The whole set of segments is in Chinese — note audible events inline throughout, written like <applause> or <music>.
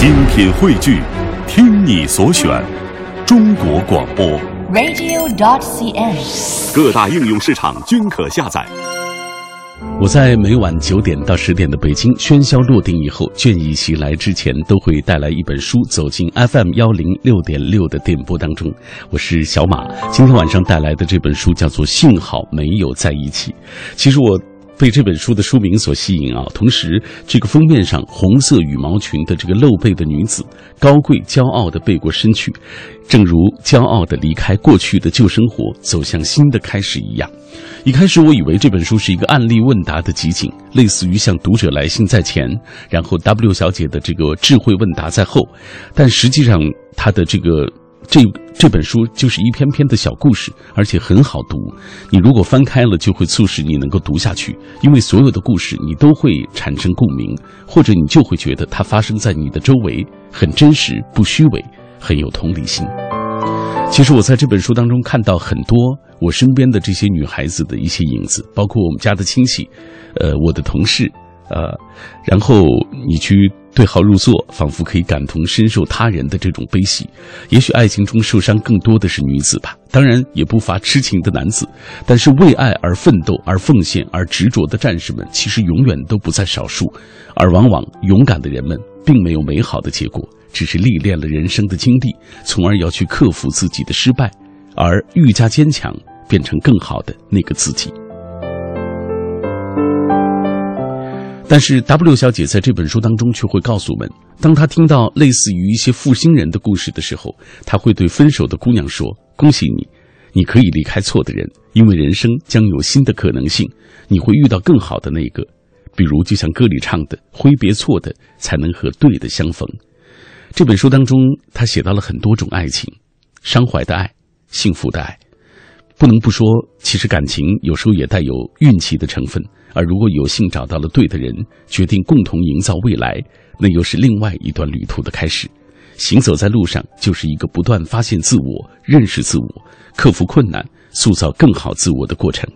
精品汇聚，听你所选，中国广播。radio.dot.cn，。各大应用市场均可下载。我在每晚九点到十点的北京喧嚣落定以后，倦意袭来之前，都会带来一本书走进 FM 幺零六点六的电波当中。我是小马，今天晚上带来的这本书叫做《幸好没有在一起》。其实我。被这本书的书名所吸引啊，同时这个封面上红色羽毛裙的这个露背的女子，高贵骄傲地背过身去，正如骄傲地离开过去的旧生活，走向新的开始一样。一开始我以为这本书是一个案例问答的集锦，类似于像读者来信在前，然后 W 小姐的这个智慧问答在后，但实际上它的这个。这这本书就是一篇篇的小故事，而且很好读。你如果翻开了，就会促使你能够读下去，因为所有的故事你都会产生共鸣，或者你就会觉得它发生在你的周围，很真实，不虚伪，很有同理心。其实我在这本书当中看到很多我身边的这些女孩子的一些影子，包括我们家的亲戚，呃，我的同事，呃，然后你去对号入座，仿佛可以感同身受他人的这种悲喜。也许爱情中受伤更多的是女子吧，当然也不乏痴情的男子。但是为爱而奋斗、而奉献、而执着的战士们，其实永远都不在少数。而往往勇敢的人们，并没有美好的结果，只是历练了人生的经历，从而要去克服自己的失败，而愈加坚强，变成更好的那个自己。但是 W 小姐在这本书当中却会告诉我们，当她听到类似于一些负心人的故事的时候，她会对分手的姑娘说：“恭喜你，你可以离开错的人，因为人生将有新的可能性，你会遇到更好的那个。比如，就像歌里唱的：‘挥别错的，才能和对的相逢。’”这本书当中，她写到了很多种爱情，伤怀的爱，幸福的爱。不能不说，其实感情有时候也带有运气的成分。而如果有幸找到了对的人，决定共同营造未来，那又是另外一段旅途的开始。行走在路上，就是一个不断发现自我、认识自我、克服困难、塑造更好自我的过程。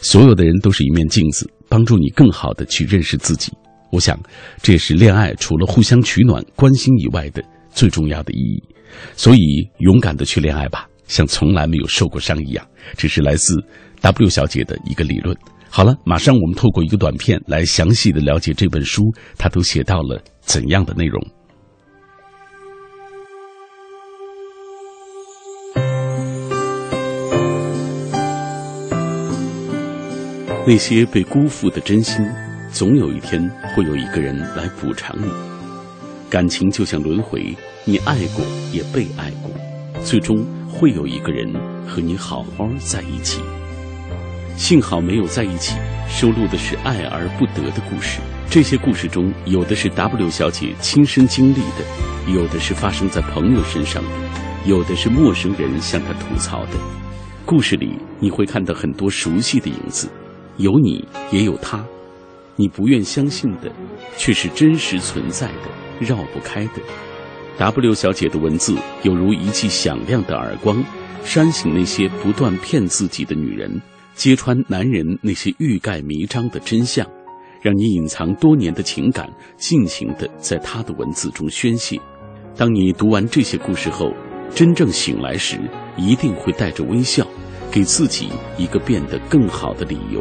所有的人都是一面镜子，帮助你更好的去认识自己。我想，这也是恋爱除了互相取暖、关心以外的最重要的意义。所以，勇敢的去恋爱吧，像从来没有受过伤一样。这是来自 W 小姐的一个理论。好了，马上我们透过一个短片来详细的了解这本书，它都写到了怎样的内容。那些被辜负的真心，总有一天会有一个人来补偿你。感情就像轮回，你爱过也被爱过，最终会有一个人和你好好在一起。幸好没有在一起，收录的是爱而不得的故事。这些故事中，有的是 W 小姐亲身经历的，有的是发生在朋友身上的，有的是陌生人向她吐槽的。故事里你会看到很多熟悉的影子，有你也有他，你不愿相信的，却是真实存在的，绕不开的。W 小姐的文字有如一记响亮的耳光，扇醒那些不断骗自己的女人。揭穿男人那些欲盖弥彰的真相，让你隐藏多年的情感尽情的在他的文字中宣泄。当你读完这些故事后，真正醒来时，一定会带着微笑，给自己一个变得更好的理由，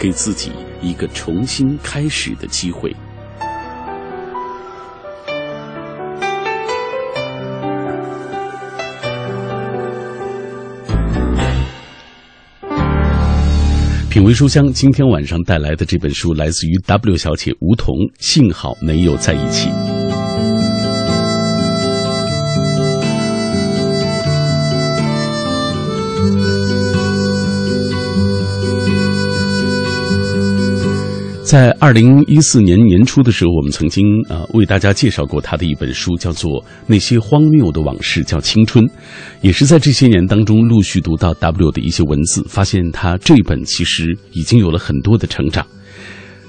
给自己一个重新开始的机会。品味书香，今天晚上带来的这本书来自于 W 小姐梧桐，幸好没有在一起。在二零一四年年初的时候，我们曾经、呃、为大家介绍过他的一本书，叫做《那些荒谬的往事》，叫《青春》。也是在这些年当中，陆续读到 W 的一些文字，发现他这本其实已经有了很多的成长。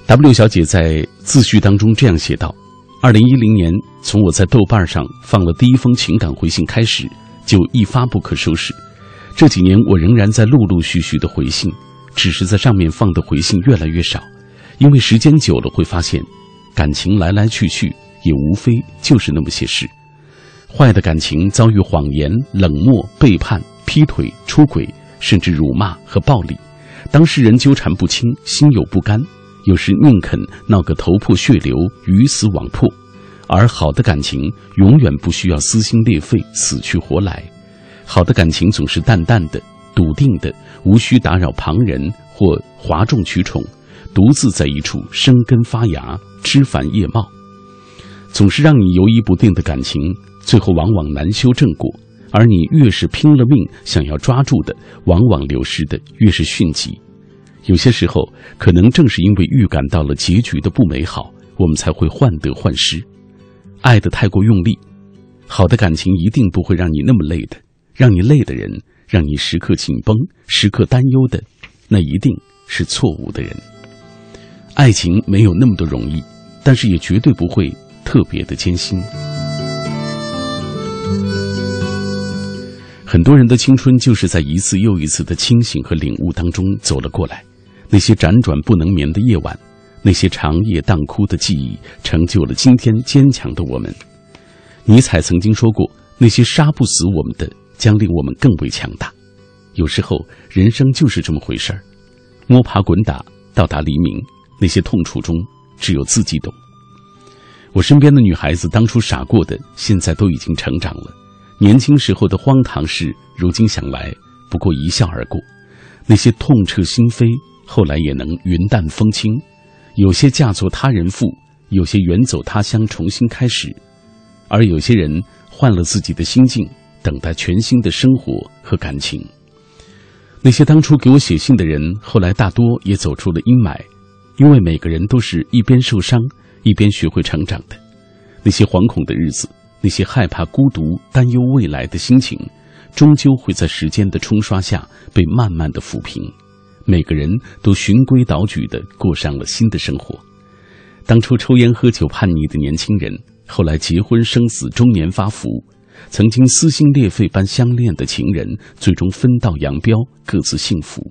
W 小姐在自序当中这样写道：“二零一零年，从我在豆瓣上放了第一封情感回信开始，就一发不可收拾。这几年，我仍然在陆陆续续的回信，只是在上面放的回信越来越少。”因为时间久了，会发现，感情来来去去，也无非就是那么些事。坏的感情遭遇谎言、冷漠、背叛、劈腿、出轨，甚至辱骂和暴力，当事人纠缠不清，心有不甘，有时宁肯闹个头破血流、鱼死网破。而好的感情永远不需要撕心裂肺、死去活来，好的感情总是淡淡的、笃定的，无需打扰旁人或哗众取宠，独自在一处生根发芽、枝繁叶茂。总是让你犹疑不定的感情。最后往往难修正果，而你越是拼了命想要抓住的，往往流失的越是迅疾。有些时候，可能正是因为预感到了结局的不美好，我们才会患得患失。爱得太过用力，好的感情一定不会让你那么累的。让你累的人，让你时刻紧绷、时刻担忧的，那一定是错误的人。爱情没有那么多容易，但是也绝对不会特别的艰辛。很多人的青春就是在一次又一次的清醒和领悟当中走了过来，那些辗转不能眠的夜晚，那些长夜当哭的记忆，成就了今天坚强的我们。尼采曾经说过：“那些杀不死我们的，将令我们更为强大。”有时候，人生就是这么回事儿，摸爬滚打到达黎明，那些痛楚中只有自己懂。我身边的女孩子当初傻过的，现在都已经成长了。年轻时候的荒唐事，如今想来不过一笑而过；那些痛彻心扉，后来也能云淡风轻。有些嫁作他人妇，有些远走他乡重新开始，而有些人换了自己的心境，等待全新的生活和感情。那些当初给我写信的人，后来大多也走出了阴霾，因为每个人都是一边受伤一边学会成长的。那些惶恐的日子。那些害怕孤独、担忧未来的心情，终究会在时间的冲刷下被慢慢的抚平。每个人都循规蹈矩的过上了新的生活。当初抽烟喝酒叛逆的年轻人，后来结婚生子，中年发福；曾经撕心裂肺般相恋的情人，最终分道扬镳，各自幸福。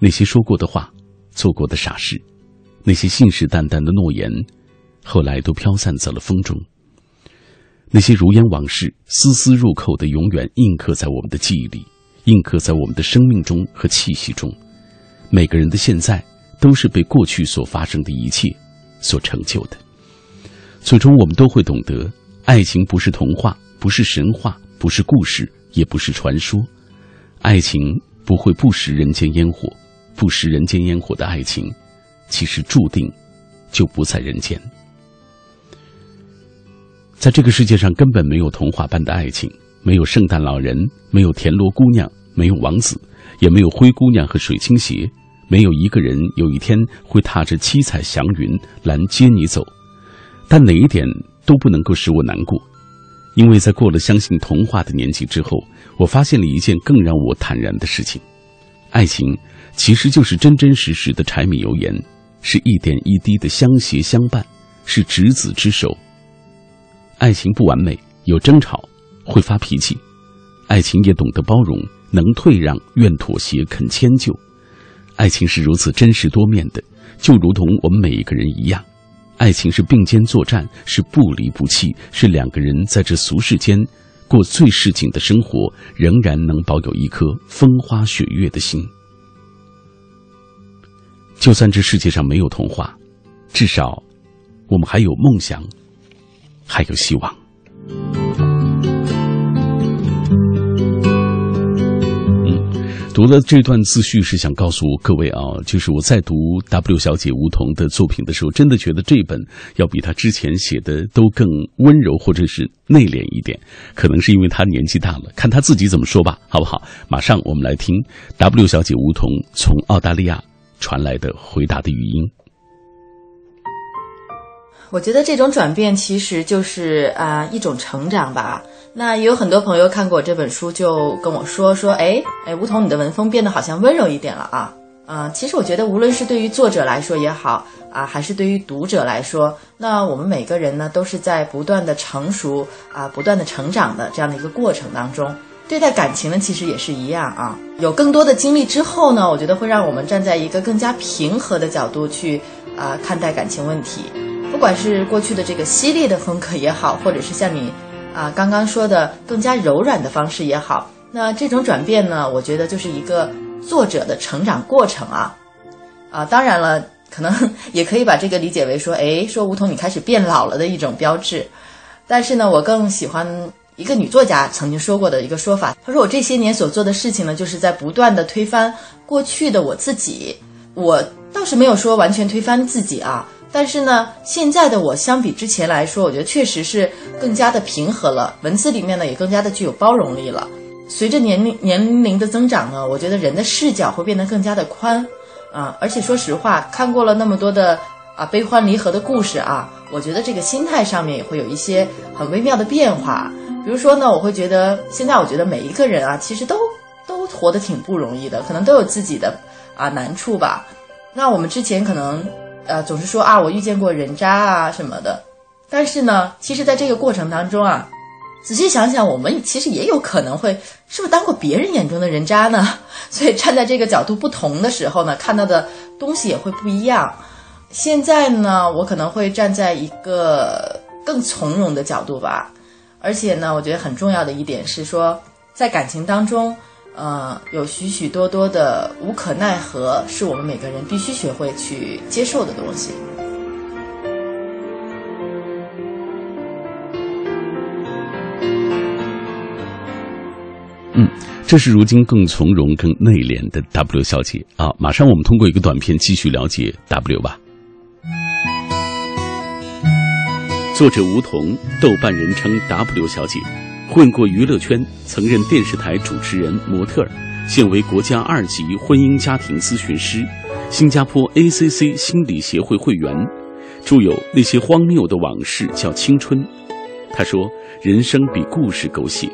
那些说过的话、做过的傻事，那些信誓旦旦的诺言，后来都飘散在了风中。那些如烟往事，丝丝入扣的，永远印刻在我们的记忆里，印刻在我们的生命中和气息中。每个人的现在，都是被过去所发生的一切所成就的。最终，我们都会懂得，爱情不是童话，不是神话，不是故事，也不是传说。爱情不会不食人间烟火，不食人间烟火的爱情，其实注定就不在人间。在这个世界上，根本没有童话般的爱情，没有圣诞老人，没有田螺姑娘，没有王子，也没有灰姑娘和水晶鞋，没有一个人有一天会踏着七彩祥云来接你走。但哪一点都不能够使我难过，因为在过了相信童话的年纪之后，我发现了一件更让我坦然的事情：爱情其实就是真真实实的柴米油盐，是一点一滴的相携相伴，是执子之手。爱情不完美，有争吵，会发脾气；爱情也懂得包容，能退让，愿妥协，肯迁就。爱情是如此真实多面的，就如同我们每一个人一样。爱情是并肩作战，是不离不弃，是两个人在这俗世间过最市井的生活，仍然能保有一颗风花雪月的心。就算这世界上没有童话，至少我们还有梦想。还有希望。嗯，读了这段自序是想告诉各位啊，就是我在读 W 小姐梧桐的作品的时候，真的觉得这本要比她之前写的都更温柔或者是内敛一点。可能是因为她年纪大了，看她自己怎么说吧，好不好？马上我们来听 W 小姐梧桐从澳大利亚传来的回答的语音。我觉得这种转变其实就是啊一种成长吧。那也有很多朋友看过这本书，就跟我说说，哎哎，梧桐你的文风变得好像温柔一点了啊。嗯，其实我觉得无论是对于作者来说也好啊，还是对于读者来说，那我们每个人呢都是在不断的成熟啊，不断的成长的这样的一个过程当中。对待感情呢，其实也是一样啊。有更多的经历之后呢，我觉得会让我们站在一个更加平和的角度去啊看待感情问题。不管是过去的这个犀利的风格也好，或者是像你啊刚刚说的更加柔软的方式也好，那这种转变呢，我觉得就是一个作者的成长过程啊啊，当然了，可能 <laughs> 也可以把这个理解为说，哎，说梧桐你开始变老了的一种标志。但是呢，我更喜欢一个女作家曾经说过的一个说法，她说我这些年所做的事情呢，就是在不断的推翻过去的我自己。我倒是没有说完全推翻自己啊。但是呢，现在的我相比之前来说，我觉得确实是更加的平和了。文字里面呢，也更加的具有包容力了。随着年龄年龄的增长呢，我觉得人的视角会变得更加的宽啊。而且说实话，看过了那么多的啊悲欢离合的故事啊，我觉得这个心态上面也会有一些很微妙的变化。比如说呢，我会觉得现在我觉得每一个人啊，其实都都活得挺不容易的，可能都有自己的啊难处吧。那我们之前可能。呃，总是说啊，我遇见过人渣啊什么的，但是呢，其实，在这个过程当中啊，仔细想想，我们其实也有可能会是不是当过别人眼中的人渣呢？所以站在这个角度不同的时候呢，看到的东西也会不一样。现在呢，我可能会站在一个更从容的角度吧，而且呢，我觉得很重要的一点是说，在感情当中。呃，有许许多多的无可奈何，是我们每个人必须学会去接受的东西。嗯，这是如今更从容、更内敛的 W 小姐啊！马上我们通过一个短片继续了解 W 吧。作者吴桐，豆瓣人称 W 小姐。混过娱乐圈，曾任电视台主持人、模特儿，现为国家二级婚姻家庭咨询师，新加坡 ACC 心理协会会员，著有《那些荒谬的往事叫青春》。他说：“人生比故事狗血，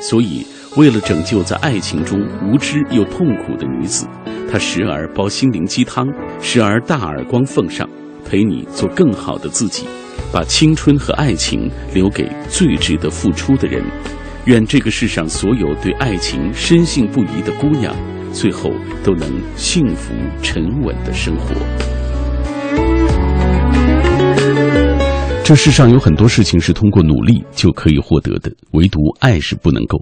所以为了拯救在爱情中无知又痛苦的女子，他时而煲心灵鸡汤，时而大耳光奉上，陪你做更好的自己。”把青春和爱情留给最值得付出的人。愿这个世上所有对爱情深信不疑的姑娘，最后都能幸福沉稳的生活。这世上有很多事情是通过努力就可以获得的，唯独爱是不能够。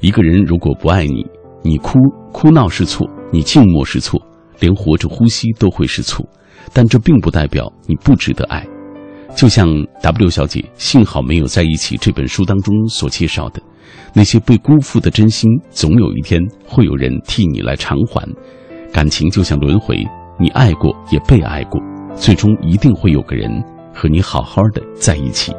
一个人如果不爱你，你哭哭闹是错，你静默是错，连活着呼吸都会是错。但这并不代表你不值得爱。就像 W 小姐幸好没有在一起这本书当中所介绍的，那些被辜负的真心，总有一天会有人替你来偿还。感情就像轮回，你爱过也被爱过，最终一定会有个人和你好好的在一起。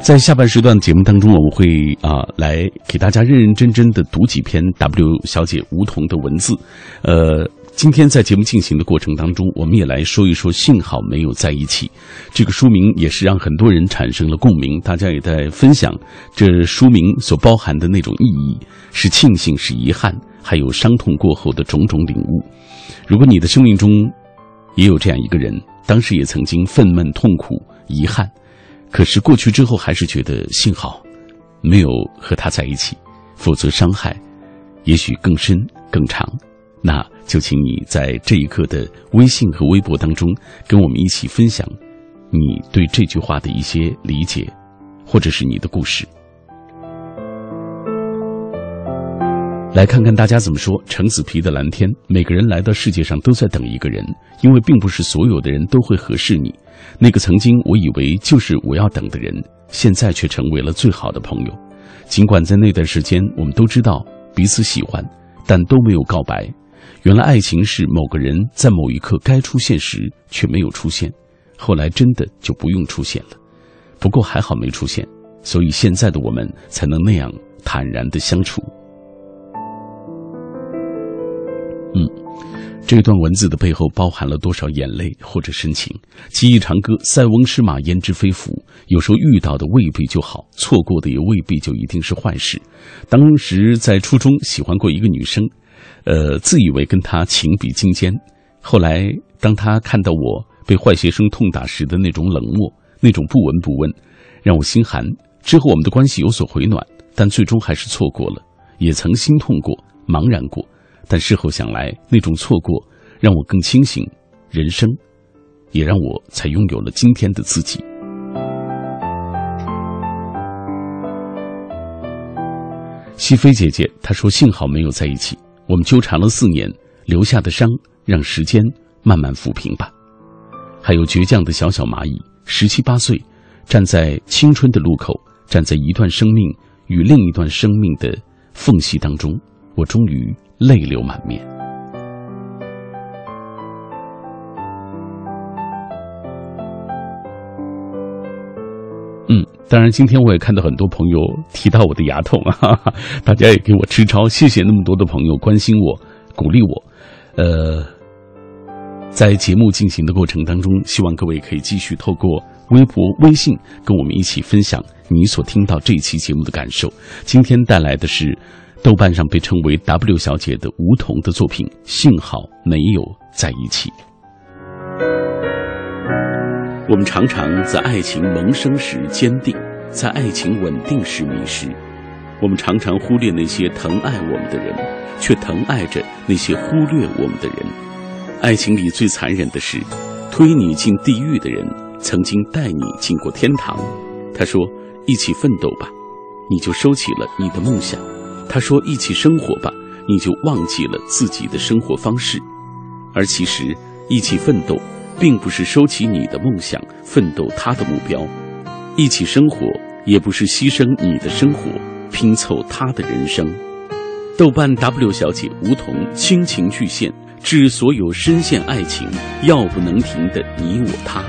在下半时段节目当中，我们会啊来给大家认认真真的读几篇 W 小姐梧桐的文字，呃。今天在节目进行的过程当中，我们也来说一说“幸好没有在一起”这个书名，也是让很多人产生了共鸣。大家也在分享这书名所包含的那种意义：是庆幸，是遗憾，还有伤痛过后的种种领悟。如果你的生命中也有这样一个人，当时也曾经愤懑、痛苦、遗憾，可是过去之后还是觉得幸好没有和他在一起，否则伤害也许更深更长。那就请你在这一刻的微信和微博当中，跟我们一起分享你对这句话的一些理解，或者是你的故事。来看看大家怎么说。橙子皮的蓝天，每个人来到世界上都在等一个人，因为并不是所有的人都会合适你。那个曾经我以为就是我要等的人，现在却成为了最好的朋友。尽管在那段时间，我们都知道彼此喜欢，但都没有告白。原来爱情是某个人在某一刻该出现时却没有出现，后来真的就不用出现了。不过还好没出现，所以现在的我们才能那样坦然的相处。嗯，这段文字的背后包含了多少眼泪或者深情？记忆长歌，塞翁失马焉知非福。有时候遇到的未必就好，错过的也未必就一定是坏事。当时在初中喜欢过一个女生。呃，自以为跟他情比金坚，后来当他看到我被坏学生痛打时的那种冷漠，那种不闻不问，让我心寒。之后我们的关系有所回暖，但最终还是错过了。也曾心痛过，茫然过，但事后想来，那种错过让我更清醒，人生，也让我才拥有了今天的自己。西飞姐姐她说：“幸好没有在一起，我们纠缠了四年，留下的伤让时间慢慢抚平吧。”还有倔强的小小蚂蚁，十七八岁，站在青春的路口，站在一段生命与另一段生命的缝隙当中，我终于泪流满面。当然，今天我也看到很多朋友提到我的牙痛啊，<laughs> 大家也给我支招，谢谢那么多的朋友关心我、鼓励我。呃，在节目进行的过程当中，希望各位可以继续透过微博、微信跟我们一起分享你所听到这一期节目的感受。今天带来的是豆瓣上被称为 “W 小姐”的梧桐的作品，幸好没有在一起。我们常常在爱情萌生时坚定，在爱情稳定时迷失。我们常常忽略那些疼爱我们的人，却疼爱着那些忽略我们的人。爱情里最残忍的是，推你进地狱的人曾经带你进过天堂。他说：“一起奋斗吧，你就收起了你的梦想。”他说：“一起生活吧，你就忘记了自己的生活方式。”而其实，一起奋斗。并不是收起你的梦想，奋斗他的目标，一起生活，也不是牺牲你的生活，拼凑他的人生。豆瓣 W 小姐梧桐亲情巨献，致所有深陷爱情药不能停的你我他。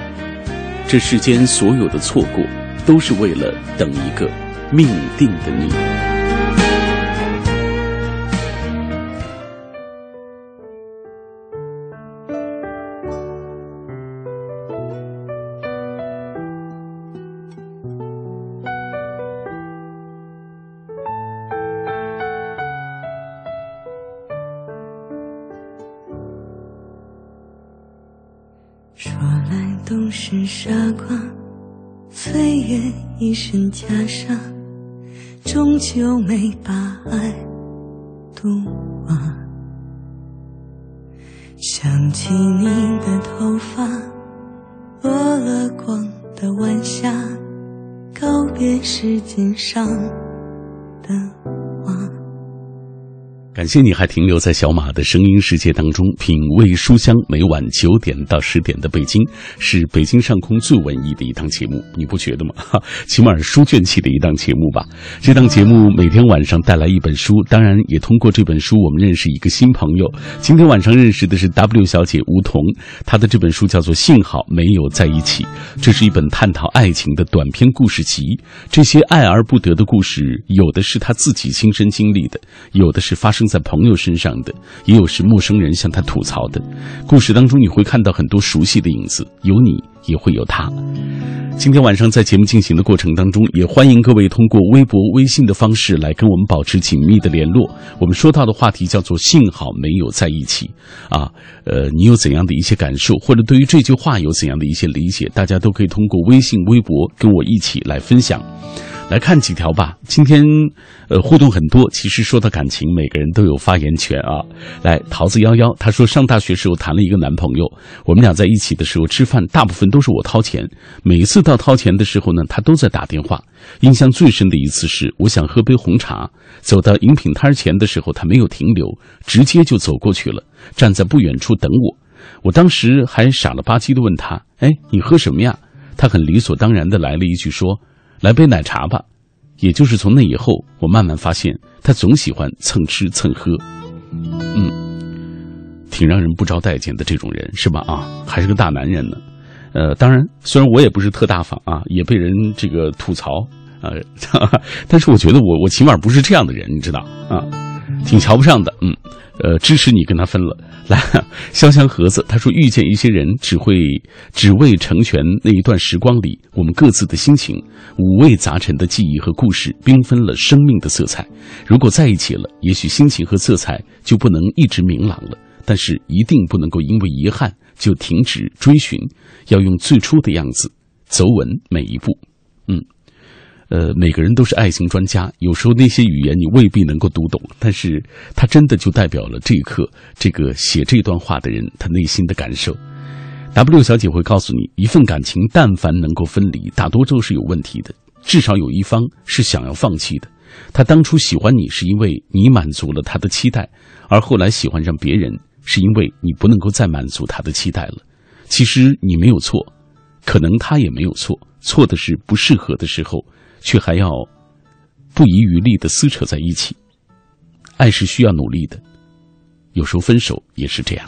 这世间所有的错过，都是为了等一个命定的你。是傻瓜，岁月一身袈裟，终究没把爱渡完。想起你的头发，落了光的晚霞，告别时间上的。感谢你还停留在小马的声音世界当中，品味书香。每晚九点到十点的北京，是北京上空最文艺的一档节目，你不觉得吗？<laughs> 哈，起码是书卷气的一档节目吧。这档节目每天晚上带来一本书，当然也通过这本书，我们认识一个新朋友。今天晚上认识的是 W 小姐吴桐，她的这本书叫做《幸好没有在一起》，这是一本探讨爱情的短篇故事集。这些爱而不得的故事，有的是她自己亲身经历的，有的是发生。在朋友身上的，也有是陌生人向他吐槽的。故事当中你会看到很多熟悉的影子，有你也会有他。今天晚上在节目进行的过程当中，也欢迎各位通过微博、微信的方式来跟我们保持紧密的联络。我们说到的话题叫做“幸好没有在一起”。啊，呃，你有怎样的一些感受，或者对于这句话有怎样的一些理解，大家都可以通过微信、微博跟我一起来分享。来看几条吧。今天，呃，互动很多。其实说到感情，每个人都有发言权啊。来，桃子幺幺，他说上大学时候谈了一个男朋友，我们俩在一起的时候吃饭，大部分都是我掏钱。每一次到掏钱的时候呢，他都在打电话。印象最深的一次是，我想喝杯红茶，走到饮品摊前的时候，他没有停留，直接就走过去了，站在不远处等我。我当时还傻了吧唧的问他：“哎，你喝什么呀？”他很理所当然的来了一句说。来杯奶茶吧，也就是从那以后，我慢慢发现他总喜欢蹭吃蹭喝，嗯，挺让人不招待见的这种人是吧？啊，还是个大男人呢。呃，当然，虽然我也不是特大方啊，也被人这个吐槽啊，<laughs> 但是我觉得我我起码不是这样的人，你知道啊，挺瞧不上的，嗯。呃，支持你跟他分了。来，香香盒子他说，遇见一些人只会只为成全那一段时光里我们各自的心情，五味杂陈的记忆和故事缤纷了生命的色彩。如果在一起了，也许心情和色彩就不能一直明朗了，但是一定不能够因为遗憾就停止追寻，要用最初的样子走稳每一步。呃，每个人都是爱情专家，有时候那些语言你未必能够读懂，但是它真的就代表了这一刻这个写这段话的人他内心的感受。W 小姐会告诉你，一份感情但凡能够分离，大多都是有问题的，至少有一方是想要放弃的。他当初喜欢你是因为你满足了他的期待，而后来喜欢上别人是因为你不能够再满足他的期待了。其实你没有错，可能他也没有错，错的是不适合的时候。却还要不遗余力的撕扯在一起，爱是需要努力的，有时候分手也是这样。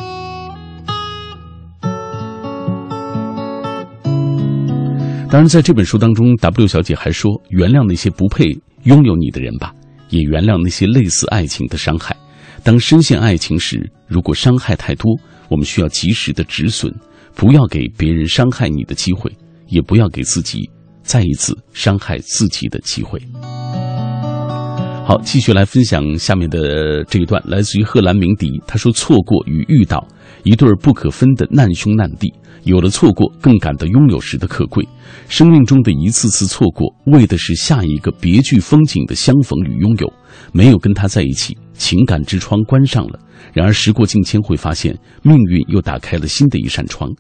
当然，在这本书当中，W 小姐还说：“原谅那些不配拥有你的人吧，也原谅那些类似爱情的伤害。当深陷爱情时，如果伤害太多，我们需要及时的止损，不要给别人伤害你的机会，也不要给自己。”再一次伤害自己的机会。好，继续来分享下面的这一段，来自于贺兰鸣笛。他说：“错过与遇到，一对不可分的难兄难弟。有了错过，更感到拥有时的可贵。生命中的一次次错过，为的是下一个别具风景的相逢与拥有。没有跟他在一起，情感之窗关上了。然而时过境迁，会发现命运又打开了新的一扇窗。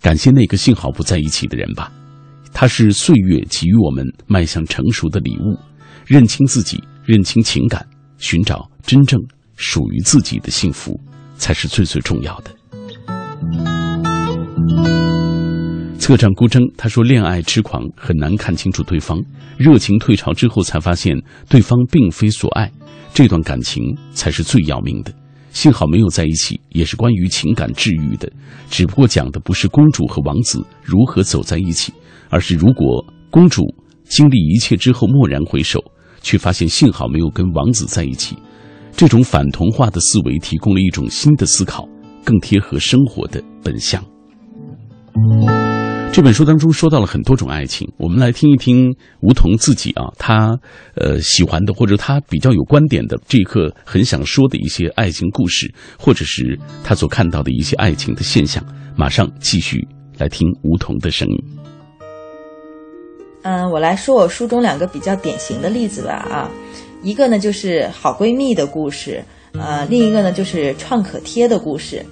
感谢那个幸好不在一起的人吧。”它是岁月给予我们迈向成熟的礼物，认清自己，认清情感，寻找真正属于自己的幸福，才是最最重要的。策长孤征他说：“恋爱痴狂很难看清楚对方，热情退潮之后才发现对方并非所爱，这段感情才是最要命的。幸好没有在一起，也是关于情感治愈的，只不过讲的不是公主和王子如何走在一起。”而是，如果公主经历一切之后蓦然回首，却发现幸好没有跟王子在一起，这种反童话的思维提供了一种新的思考，更贴合生活的本相。这本书当中说到了很多种爱情，我们来听一听梧桐自己啊，他呃喜欢的或者他比较有观点的这一刻很想说的一些爱情故事，或者是他所看到的一些爱情的现象。马上继续来听梧桐的声音。嗯，我来说我书中两个比较典型的例子吧啊，一个呢就是好闺蜜的故事，呃，另一个呢就是创可贴的故事。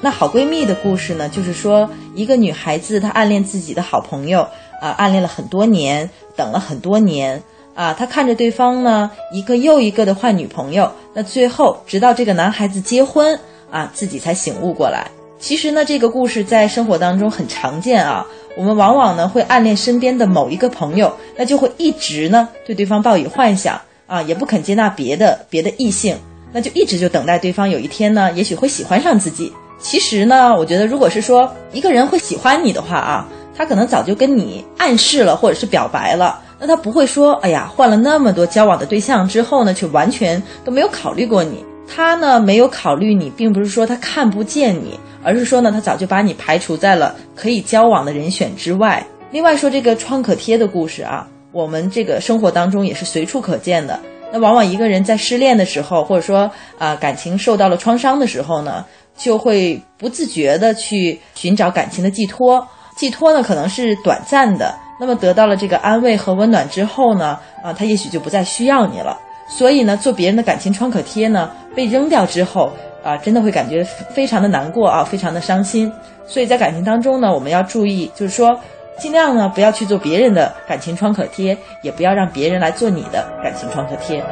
那好闺蜜的故事呢，就是说一个女孩子她暗恋自己的好朋友啊，暗恋了很多年，等了很多年啊，她看着对方呢一个又一个的换女朋友，那最后直到这个男孩子结婚啊，自己才醒悟过来。其实呢，这个故事在生活当中很常见啊。我们往往呢会暗恋身边的某一个朋友，那就会一直呢对对方抱以幻想啊，也不肯接纳别的别的异性，那就一直就等待对方有一天呢，也许会喜欢上自己。其实呢，我觉得如果是说一个人会喜欢你的话啊，他可能早就跟你暗示了或者是表白了，那他不会说，哎呀，换了那么多交往的对象之后呢，却完全都没有考虑过你。他呢没有考虑你，并不是说他看不见你。而是说呢，他早就把你排除在了可以交往的人选之外。另外说这个创可贴的故事啊，我们这个生活当中也是随处可见的。那往往一个人在失恋的时候，或者说啊感情受到了创伤的时候呢，就会不自觉的去寻找感情的寄托。寄托呢可能是短暂的，那么得到了这个安慰和温暖之后呢，啊他也许就不再需要你了。所以呢，做别人的感情创可贴呢，被扔掉之后。啊，真的会感觉非常的难过啊，非常的伤心。所以在感情当中呢，我们要注意，就是说，尽量呢不要去做别人的感情创可贴，也不要让别人来做你的感情创可贴。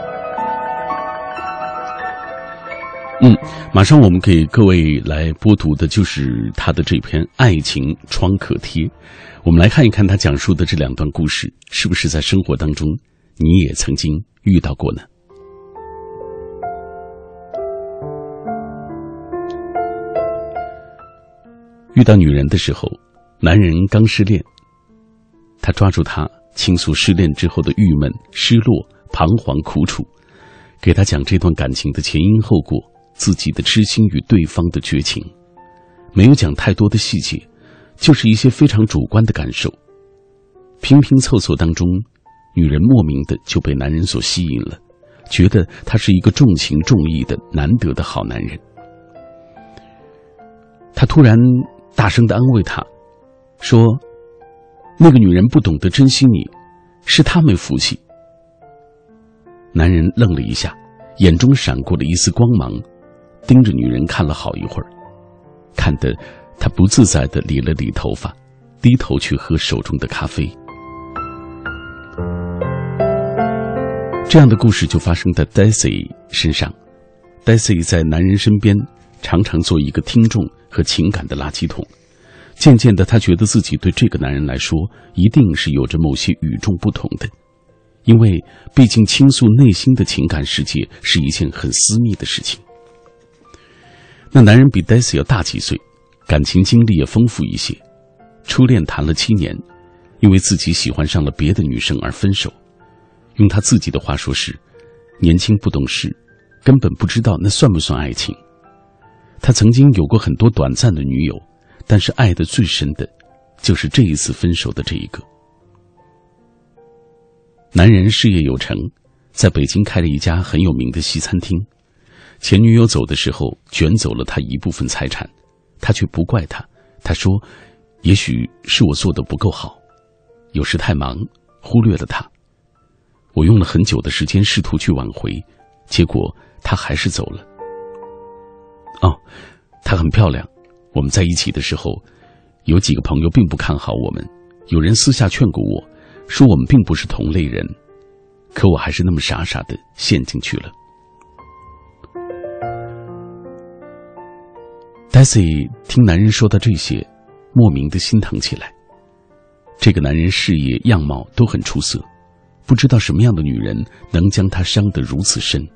嗯，马上我们给各位来播读的就是他的这篇爱情创可贴。我们来看一看他讲述的这两段故事，是不是在生活当中你也曾经遇到过呢？遇到女人的时候，男人刚失恋，他抓住她倾诉失恋之后的郁闷、失落、彷徨、苦楚，给她讲这段感情的前因后果，自己的痴心与对方的绝情，没有讲太多的细节，就是一些非常主观的感受。拼拼凑凑当中，女人莫名的就被男人所吸引了，觉得他是一个重情重义的难得的好男人。他突然。大声的安慰他，说：“那个女人不懂得珍惜你，是她没福气。男人愣了一下，眼中闪过了一丝光芒，盯着女人看了好一会儿，看得他不自在的理了理头发，低头去喝手中的咖啡。这样的故事就发生在 Daisy 身上。Daisy 在男人身边，常常做一个听众和情感的垃圾桶。渐渐的，她觉得自己对这个男人来说，一定是有着某些与众不同的，因为毕竟倾诉内心的情感世界是一件很私密的事情。那男人比 Daisy 要大几岁，感情经历也丰富一些，初恋谈了七年，因为自己喜欢上了别的女生而分手。用他自己的话说是：年轻不懂事，根本不知道那算不算爱情。他曾经有过很多短暂的女友，但是爱的最深的，就是这一次分手的这一个。男人事业有成，在北京开了一家很有名的西餐厅。前女友走的时候，卷走了他一部分财产，他却不怪他。他说：“也许是我做的不够好，有时太忙，忽略了他。”我用了很久的时间试图去挽回，结果她还是走了。哦，她很漂亮。我们在一起的时候，有几个朋友并不看好我们，有人私下劝过我，说我们并不是同类人。可我还是那么傻傻的陷进去了。Daisy 听男人说的这些，莫名的心疼起来。这个男人事业样貌都很出色。不知道什么样的女人能将他伤得如此深。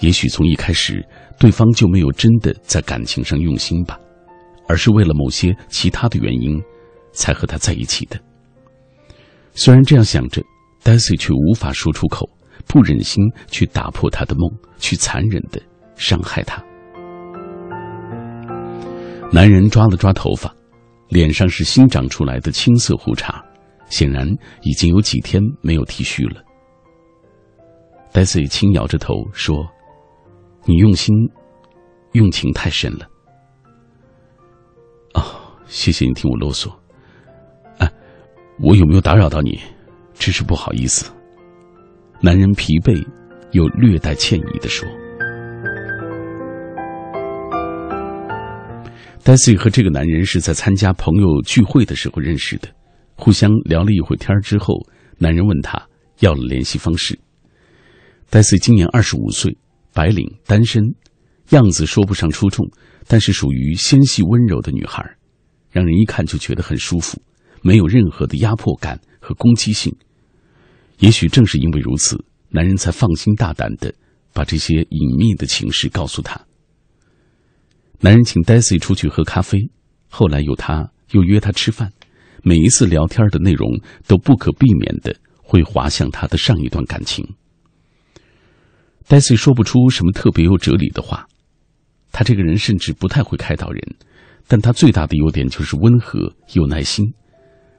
也许从一开始，对方就没有真的在感情上用心吧，而是为了某些其他的原因，才和他在一起的。虽然这样想着，Daisy 却无法说出口，不忍心去打破他的梦，去残忍的伤害他。男人抓了抓头发，脸上是新长出来的青色胡茬。显然已经有几天没有剃须了。戴斯轻摇着头说：“你用心，用情太深了。”哦，谢谢你听我啰嗦。啊，我有没有打扰到你？真是不好意思。男人疲惫又略带歉意的说：“戴斯和这个男人是在参加朋友聚会的时候认识的。”互相聊了一会天之后，男人问他要了联系方式。戴斯今年二十五岁，白领，单身，样子说不上出众，但是属于纤细温柔的女孩，让人一看就觉得很舒服，没有任何的压迫感和攻击性。也许正是因为如此，男人才放心大胆的把这些隐秘的情事告诉他。男人请 Daisy 出去喝咖啡，后来有他又约他吃饭。每一次聊天的内容都不可避免的会滑向他的上一段感情。戴西说不出什么特别有哲理的话，他这个人甚至不太会开导人，但他最大的优点就是温和有耐心，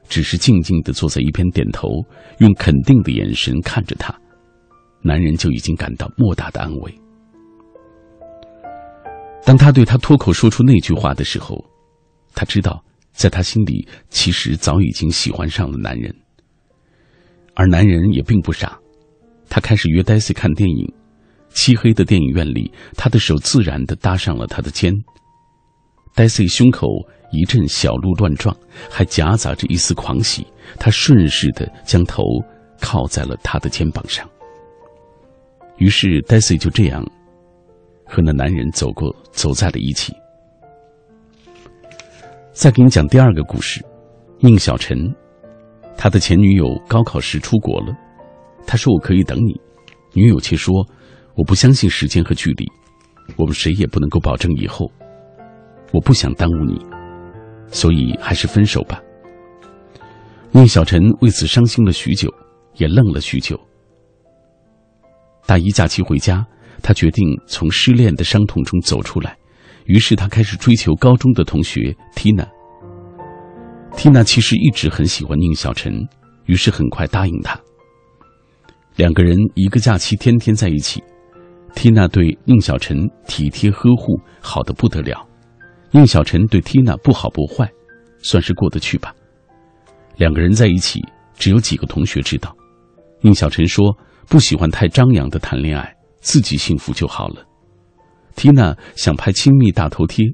只是静静的坐在一边点头，用肯定的眼神看着他，男人就已经感到莫大的安慰。当他对他脱口说出那句话的时候，他知道。在他心里，其实早已经喜欢上了男人，而男人也并不傻，他开始约黛西看电影。漆黑的电影院里，他的手自然的搭上了他的肩。Daisy 胸口一阵小鹿乱撞，还夹杂着一丝狂喜。他顺势的将头靠在了他的肩膀上。于是，，Daisy 就这样和那男人走过，走在了一起。再给你讲第二个故事，宁小晨，他的前女友高考时出国了，他说我可以等你，女友却说我不相信时间和距离，我们谁也不能够保证以后，我不想耽误你，所以还是分手吧。宁小晨为此伤心了许久，也愣了许久。大一假期回家，他决定从失恋的伤痛中走出来。于是他开始追求高中的同学 Tina。Tina 其实一直很喜欢宁小晨，于是很快答应他。两个人一个假期天天在一起缇娜对宁小晨体贴呵护，好的不得了；宁小晨对缇娜不好不坏，算是过得去吧。两个人在一起，只有几个同学知道。宁小晨说不喜欢太张扬的谈恋爱，自己幸福就好了。缇娜想拍亲密大头贴，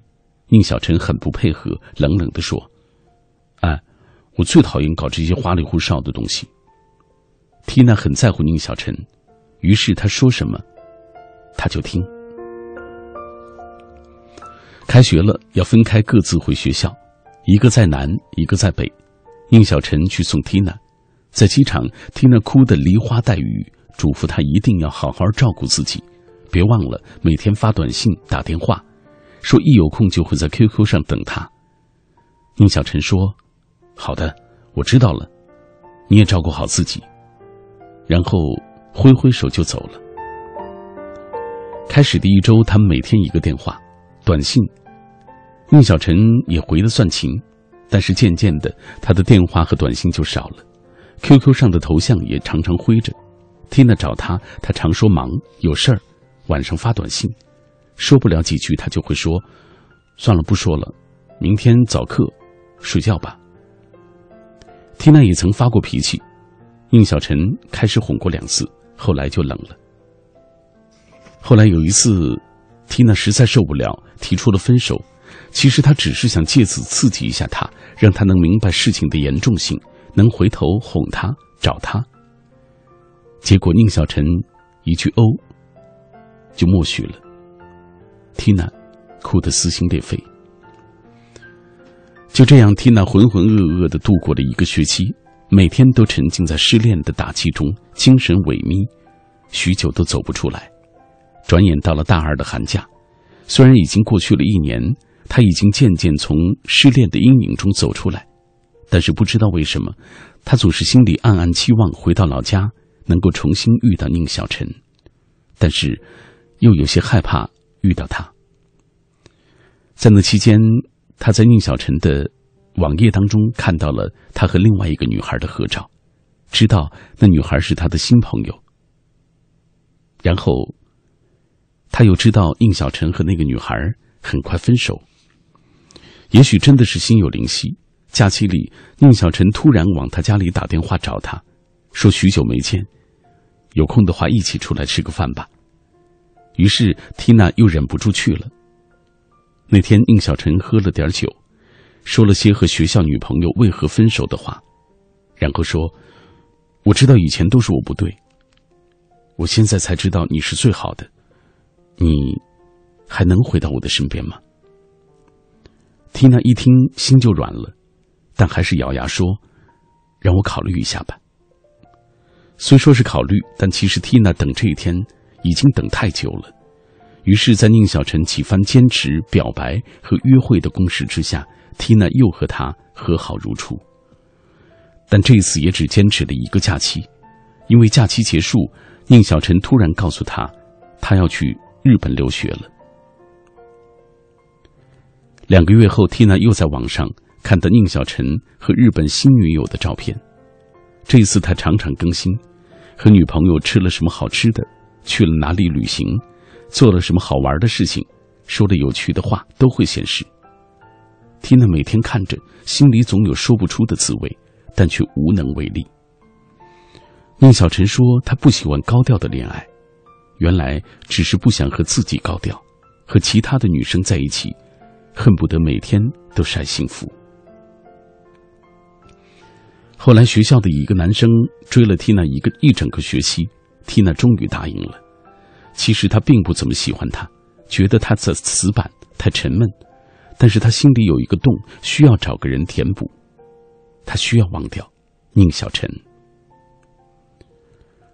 宁小晨很不配合，冷冷地说：“哎，我最讨厌搞这些花里胡哨的东西。”缇娜很在乎宁小晨，于是她说什么，他就听。开学了，要分开各自回学校，一个在南，一个在北。宁小晨去送缇娜，在机场，缇娜哭得梨花带雨，嘱咐他一定要好好照顾自己，别忘了每天发短信、打电话，说一有空就会在 QQ 上等他。宁小晨说：“好的，我知道了，你也照顾好自己。”然后挥挥手就走了。开始第一周，他们每天一个电话。短信，宁小晨也回的算勤，但是渐渐的，他的电话和短信就少了，QQ 上的头像也常常灰着。缇娜找他，他常说忙有事儿，晚上发短信，说不了几句，他就会说：“算了，不说了，明天早课，睡觉吧。”缇娜也曾发过脾气，宁小晨开始哄过两次，后来就冷了。后来有一次。缇娜实在受不了，提出了分手。其实她只是想借此刺激一下他，让他能明白事情的严重性，能回头哄他、找他。结果宁小晨一句“哦”，就默许了。缇娜哭得撕心裂肺。就这样，缇娜浑浑噩噩的度过了一个学期，每天都沉浸在失恋的打击中，精神萎靡，许久都走不出来。转眼到了大二的寒假，虽然已经过去了一年，他已经渐渐从失恋的阴影中走出来，但是不知道为什么，他总是心里暗暗期望回到老家能够重新遇到宁小晨，但是又有些害怕遇到他。在那期间，他在宁小晨的网页当中看到了他和另外一个女孩的合照，知道那女孩是他的新朋友，然后。他又知道宁小晨和那个女孩很快分手。也许真的是心有灵犀，假期里宁小晨突然往他家里打电话找他，说许久没见，有空的话一起出来吃个饭吧。于是缇娜又忍不住去了。那天宁小晨喝了点酒，说了些和学校女朋友为何分手的话，然后说：“我知道以前都是我不对，我现在才知道你是最好的。”你还能回到我的身边吗？缇娜一听心就软了，但还是咬牙说：“让我考虑一下吧。”虽说是考虑，但其实缇娜等这一天已经等太久了。于是，在宁小晨几番坚持、表白和约会的攻势之下，缇娜又和他和好如初。但这次也只坚持了一个假期，因为假期结束，宁小晨突然告诉他，他要去。日本留学了。两个月后，缇娜又在网上看到宁小晨和日本新女友的照片。这一次，他常常更新，和女朋友吃了什么好吃的，去了哪里旅行，做了什么好玩的事情，说了有趣的话，都会显示。缇娜每天看着，心里总有说不出的滋味，但却无能为力。宁小晨说：“他不喜欢高调的恋爱。”原来只是不想和自己高调，和其他的女生在一起，恨不得每天都晒幸福。后来学校的一个男生追了缇娜一个一整个学期，缇娜终于答应了。其实他并不怎么喜欢他，觉得他的死板太沉闷，但是他心里有一个洞，需要找个人填补。他需要忘掉宁小晨，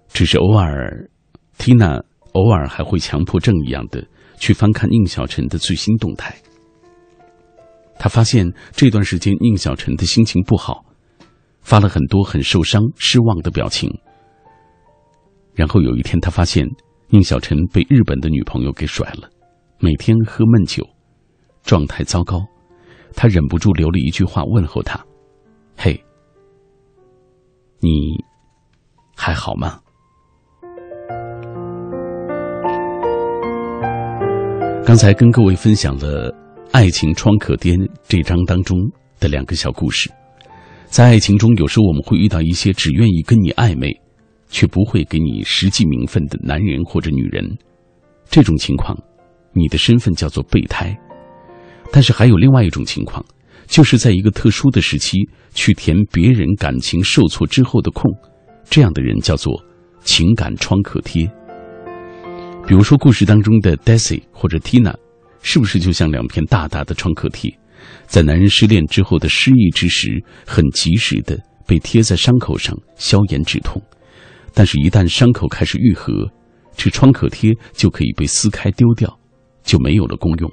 只是偶尔，缇娜。偶尔还会强迫症一样的去翻看宁小晨的最新动态。他发现这段时间宁小晨的心情不好，发了很多很受伤、失望的表情。然后有一天，他发现宁小晨被日本的女朋友给甩了，每天喝闷酒，状态糟糕。他忍不住留了一句话问候他：“嘿，你还好吗？”刚才跟各位分享了《爱情创可贴》这章当中的两个小故事。在爱情中，有时候我们会遇到一些只愿意跟你暧昧，却不会给你实际名分的男人或者女人。这种情况，你的身份叫做备胎。但是还有另外一种情况，就是在一个特殊的时期去填别人感情受挫之后的空，这样的人叫做情感创可贴。比如说故事当中的 Daisy 或者 Tina，是不是就像两片大大的创可贴？在男人失恋之后的失意之时，很及时的被贴在伤口上消炎止痛，但是，一旦伤口开始愈合，这创可贴就可以被撕开丢掉，就没有了功用。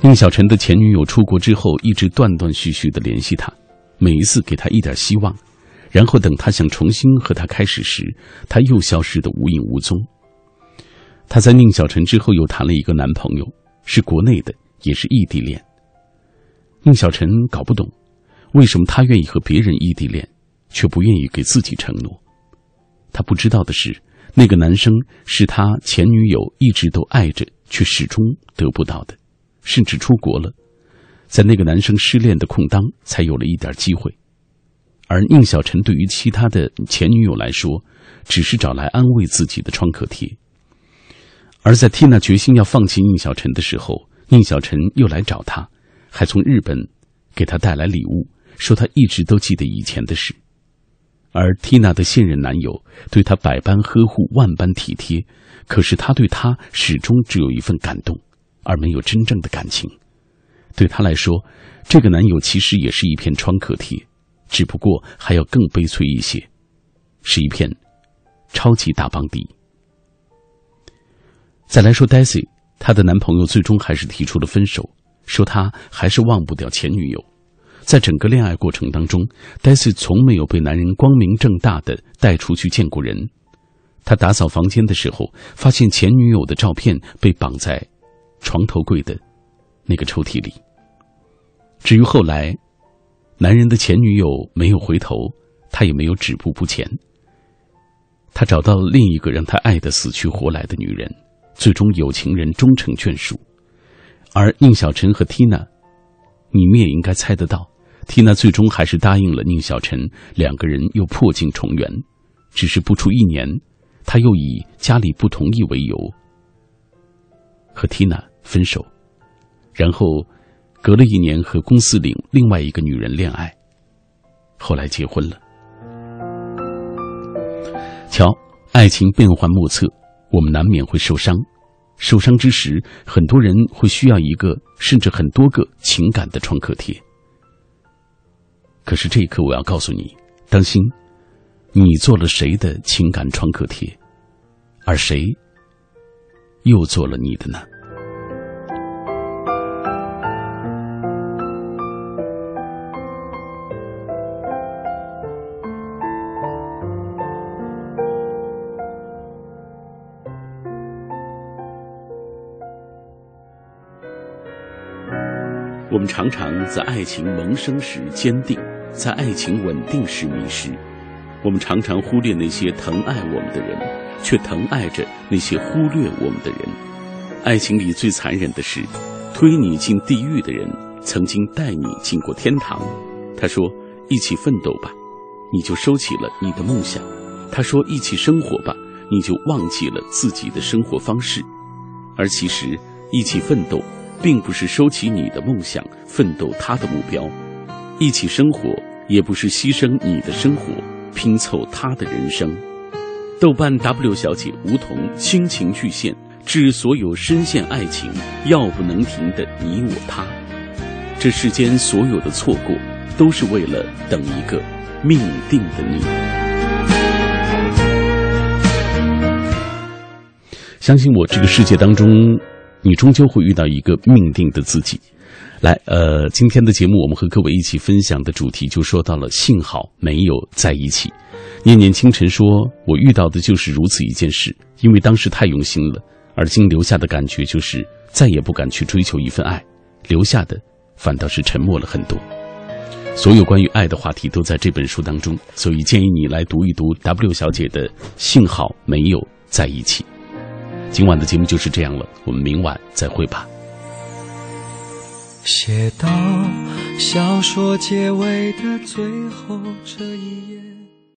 宁小晨的前女友出国之后，一直断断续续的联系他，每一次给他一点希望，然后等他想重新和他开始时，他又消失的无影无踪。他在宁小晨之后又谈了一个男朋友，是国内的。也是异地恋。宁小晨搞不懂，为什么他愿意和别人异地恋，却不愿意给自己承诺。他不知道的是，那个男生是他前女友一直都爱着，却始终得不到的，甚至出国了，在那个男生失恋的空当，才有了一点机会。而宁小晨对于其他的前女友来说，只是找来安慰自己的创可贴。而在缇娜决心要放弃宁小晨的时候，宁小晨又来找他，还从日本给他带来礼物，说他一直都记得以前的事。而缇娜的现任男友对她百般呵护、万般体贴，可是他对她始终只有一份感动，而没有真正的感情。对他来说，这个男友其实也是一片创可贴，只不过还要更悲催一些，是一片超级大邦迪。再来说 Daisy。她的男朋友最终还是提出了分手，说他还是忘不掉前女友。在整个恋爱过程当中，Daisy 从没有被男人光明正大的带出去见过人。他打扫房间的时候，发现前女友的照片被绑在床头柜的那个抽屉里。至于后来，男人的前女友没有回头，他也没有止步不前。他找到了另一个让他爱得死去活来的女人。最终有情人终成眷属，而宁小晨和缇娜，你们也应该猜得到，缇娜最终还是答应了宁小晨，两个人又破镜重圆，只是不出一年，他又以家里不同意为由。和缇娜分手，然后隔了一年和公司里另外一个女人恋爱，后来结婚了。瞧，爱情变幻莫测。我们难免会受伤，受伤之时，很多人会需要一个甚至很多个情感的创可贴。可是这一刻，我要告诉你，当心，你做了谁的情感创可贴，而谁又做了你的呢？我们常常在爱情萌生时坚定，在爱情稳定时迷失。我们常常忽略那些疼爱我们的人，却疼爱着那些忽略我们的人。爱情里最残忍的是，推你进地狱的人曾经带你进过天堂。他说：“一起奋斗吧，你就收起了你的梦想。”他说：“一起生活吧，你就忘记了自己的生活方式。”而其实，一起奋斗。并不是收起你的梦想，奋斗他的目标，一起生活；也不是牺牲你的生活，拼凑他的人生。豆瓣 W 小姐梧桐倾情巨献，致所有深陷爱情药不能停的你我他。这世间所有的错过，都是为了等一个命定的你。相信我，这个世界当中。你终究会遇到一个命定的自己。来，呃，今天的节目我们和各位一起分享的主题就说到了幸好没有在一起。念念清晨说：“我遇到的就是如此一件事，因为当时太用心了，而今留下的感觉就是再也不敢去追求一份爱，留下的反倒是沉默了很多。”所有关于爱的话题都在这本书当中，所以建议你来读一读 W 小姐的《幸好没有在一起》。今晚的节目就是这样了我们明晚再会吧。写到小说结尾的最后这一页。